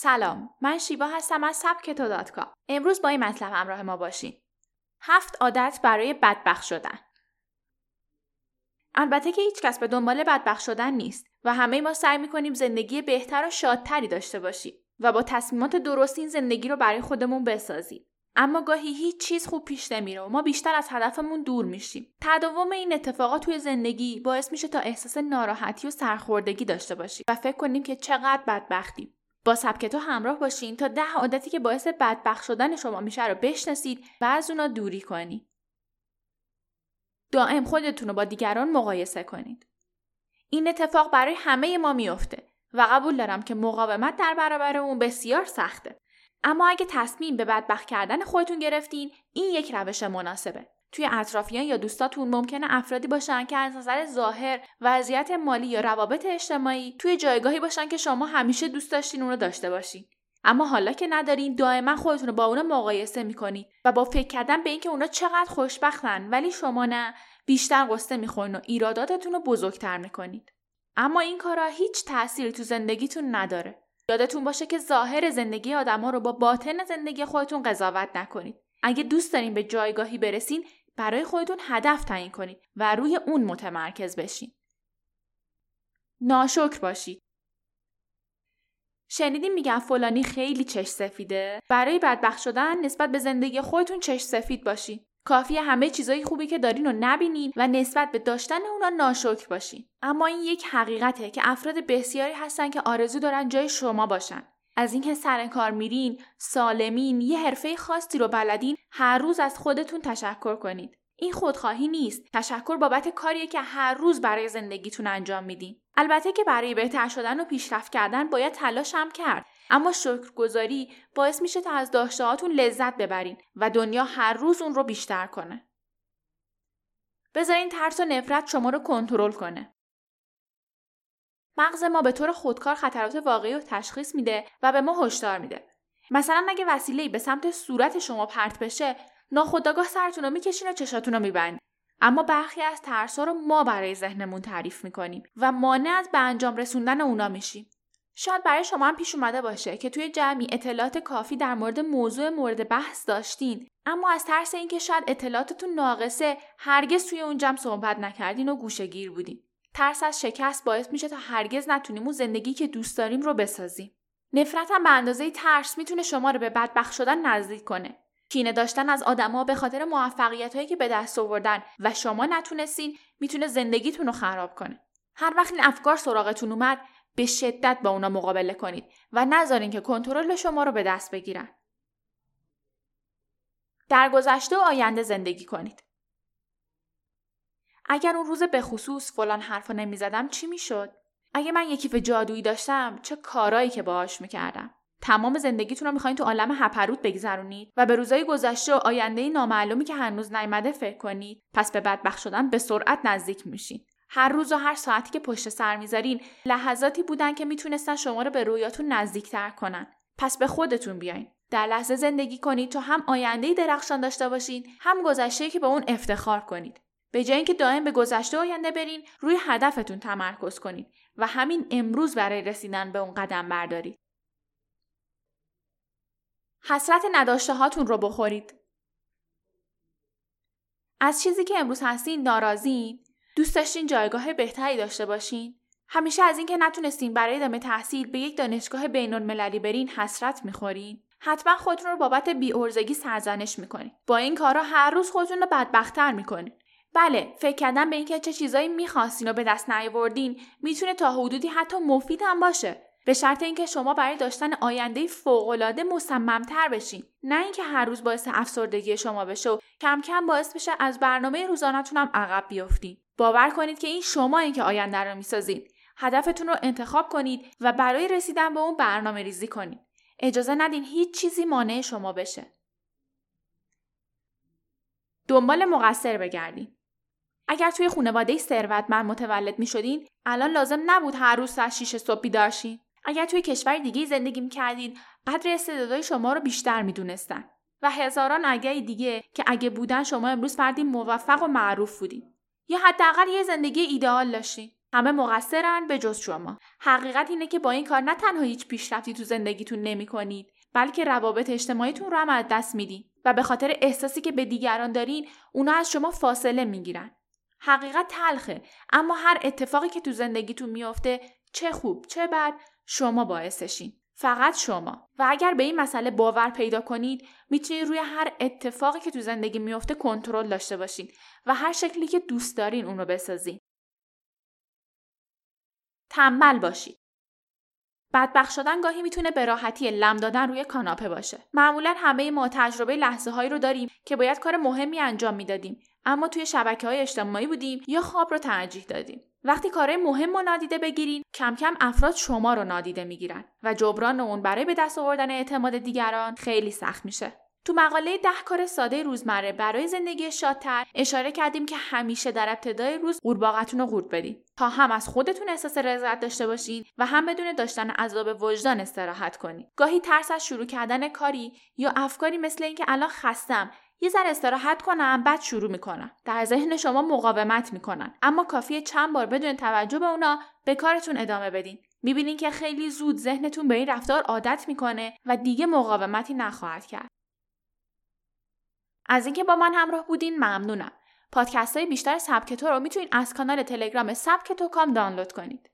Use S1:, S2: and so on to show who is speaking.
S1: سلام من شیوا هستم از سبکتو دات کام. امروز با این مطلب همراه ما باشین. هفت عادت برای بدبخت شدن. البته که هیچ کس به دنبال بدبخت شدن نیست و همه ما سعی می‌کنیم زندگی بهتر و شادتری داشته باشیم و با تصمیمات درست این زندگی رو برای خودمون بسازیم. اما گاهی هیچ چیز خوب پیش نمیره و ما بیشتر از هدفمون دور میشیم. تداوم این اتفاقات توی زندگی باعث میشه تا احساس ناراحتی و سرخوردگی داشته باشیم و فکر کنیم که چقدر بدبختیم. با سبکتو همراه باشین تا ده عادتی که باعث بدبخت شدن شما میشه رو بشناسید و از اونا دوری کنید. دائم خودتون رو با دیگران مقایسه کنید. این اتفاق برای همه ما میافته و قبول دارم که مقاومت در برابر اون بسیار سخته. اما اگه تصمیم به بدبخت کردن خودتون گرفتین این یک روش مناسبه. توی اطرافیان یا دوستاتون ممکنه افرادی باشن که از نظر ظاهر وضعیت مالی یا روابط اجتماعی توی جایگاهی باشن که شما همیشه دوست داشتین اون رو داشته باشین. اما حالا که ندارین دائما خودتون رو با اونا مقایسه می‌کنید و با فکر کردن به اینکه اونا چقدر خوشبختن ولی شما نه بیشتر قصه می‌خورین و ایراداتتون رو بزرگتر می‌کنید. اما این کارا هیچ تأثیری تو زندگیتون نداره. یادتون باشه که ظاهر زندگی آدما رو با باطن زندگی خودتون قضاوت نکنید. اگه دوست دارین به جایگاهی برسین برای خودتون هدف تعیین کنید و روی اون متمرکز بشین. ناشکر باشید. شنیدین میگن فلانی خیلی چش سفیده؟ برای بدبخت شدن نسبت به زندگی خودتون چش سفید باشین. کافی همه چیزای خوبی که دارین رو نبینین و نسبت به داشتن اونا ناشکر باشین. اما این یک حقیقته که افراد بسیاری هستن که آرزو دارن جای شما باشن. از اینکه سر کار میرین سالمین یه حرفه خاصی رو بلدین هر روز از خودتون تشکر کنید این خودخواهی نیست تشکر بابت کاریه که هر روز برای زندگیتون انجام میدین البته که برای بهتر شدن و پیشرفت کردن باید تلاش هم کرد اما شکرگزاری باعث میشه تا از داشتهاتون لذت ببرین و دنیا هر روز اون رو بیشتر کنه. بذارین ترس و نفرت شما رو کنترل کنه. مغز ما به طور خودکار خطرات واقعی رو تشخیص میده و به ما هشدار میده. مثلا اگه وسیله به سمت صورت شما پرت بشه، ناخودآگاه سرتون رو می‌کشین و چشاتون رو میبندین. اما برخی از ترس رو ما برای ذهنمون تعریف می‌کنیم و مانع از به انجام رسوندن اونا میشیم. شاید برای شما هم پیش اومده باشه که توی جمعی اطلاعات کافی در مورد موضوع مورد بحث داشتین اما از ترس اینکه شاید اطلاعاتتون ناقصه هرگز توی اون جمع صحبت نکردین و گوشه گیر بودین ترس از شکست باعث میشه تا هرگز نتونیم اون زندگی که دوست داریم رو بسازیم نفرت هم به اندازه ترس می‌تونه شما رو به بدبخت شدن نزدیک کنه کینه داشتن از آدما به خاطر موفقیت هایی که به دست آوردن و شما نتونستین می‌تونه زندگیتون رو خراب کنه هر وقت این افکار سراغتون اومد به شدت با اونا مقابله کنید و نذارین که کنترل شما رو به دست بگیرن. در گذشته و آینده زندگی کنید. اگر اون روز به خصوص فلان حرفا نمی‌زدم چی می‌شد؟ اگه من یکی به جادویی داشتم چه کارایی که باهاش می‌کردم؟ تمام زندگیتون رو می‌خواین تو عالم هپروت بگذرونید و به روزای گذشته و آینده نامعلومی که هنوز نیامده فکر کنید پس به بدبخت شدن به سرعت نزدیک میشین هر روز و هر ساعتی که پشت سر می‌ذارین لحظاتی بودن که می‌تونستن شما رو به رویاتون نزدیکتر کنن پس به خودتون بیاین در لحظه زندگی کنید تا هم آینده درخشان داشته باشین هم گذشته که به اون افتخار کنید به جای اینکه دائم به گذشته آینده برین روی هدفتون تمرکز کنید و همین امروز برای رسیدن به اون قدم بردارید. حسرت نداشته هاتون رو بخورید. از چیزی که امروز هستین ناراضین دوست داشتین جایگاه بهتری داشته باشین همیشه از اینکه نتونستین برای ادامه تحصیل به یک دانشگاه بینالمللی برین حسرت می‌خورین. حتما خودتون رو بابت بیورزگی سرزنش می‌کنین. با این کارا هر روز خودتون رو بدبختتر می‌کنین. بله فکر کردن به اینکه چه چیزایی می‌خواستین و به دست نیاوردین می‌تونه تا حدودی حتی مفید هم باشه. به شرط اینکه شما برای داشتن آینده فوقالعاده مصممتر بشین. نه اینکه هر روز باعث افسردگی شما بشه و کم کم باعث بشه از برنامه روزانهتون هم عقب بیفتین باور کنید که این شما این که آینده رو می‌سازید هدفتون رو انتخاب کنید و برای رسیدن به اون برنامه ریزی کنید. اجازه ندین هیچ چیزی مانع شما بشه. دنبال مقصر بگردین. اگر توی خانواده ثروتمند متولد می شدین الان لازم نبود هر روز ساعت 6 صبح بیدار اگر توی کشور دیگه زندگی می کردین قدر استعدادهای شما رو بیشتر می دونستن. و هزاران اگه دیگه که اگه بودن شما امروز فردی موفق و معروف بودین. یا حداقل یه زندگی ایدئال داشتین. همه مقصرن به جز شما. حقیقت اینه که با این کار نه تنها هیچ پیشرفتی تو زندگیتون نمی کنید بلکه روابط اجتماعیتون رو هم از دست میدین. و به خاطر احساسی که به دیگران دارین اونا از شما فاصله می‌گیرن. حقیقت تلخه. اما هر اتفاقی که تو زندگیتون میافته چه خوب چه بد شما باعثشین. فقط شما. و اگر به این مسئله باور پیدا کنید می‌تونید روی هر اتفاقی که تو زندگی میفته کنترل داشته باشین و هر شکلی که دوست دارین اون رو بسازین. تنبل باشید. بدبخت شدن گاهی می‌تونه به راحتی لم دادن روی کاناپه باشه. معمولا همه ما تجربه لحظه هایی رو داریم که باید کار مهمی انجام می‌دادیم اما توی شبکه های اجتماعی بودیم یا خواب رو ترجیح دادیم. وقتی کارهای مهم رو نادیده بگیرین کم کم افراد شما رو نادیده می‌گیرن و جبران اون برای به دست آوردن اعتماد دیگران خیلی سخت میشه تو مقاله ده کار ساده روزمره برای زندگی شادتر اشاره کردیم که همیشه در ابتدای روز قورباغتون رو قورت بدین تا هم از خودتون احساس رضایت داشته باشین و هم بدون داشتن عذاب وجدان استراحت کنین گاهی ترس از شروع کردن کاری یا افکاری مثل اینکه الان خستم یه ذره استراحت کنم بعد شروع می‌کنم. در ذهن شما مقاومت می‌کنن. اما کافیه چند بار بدون توجه به اونا به کارتون ادامه بدین. می‌بینین که خیلی زود ذهنتون به این رفتار عادت می‌کنه و دیگه مقاومتی نخواهد کرد. از اینکه با من همراه بودین ممنونم. پادکست های بیشتر سبک تو رو می‌تونید از کانال تلگرام سبک تو کام دانلود کنید.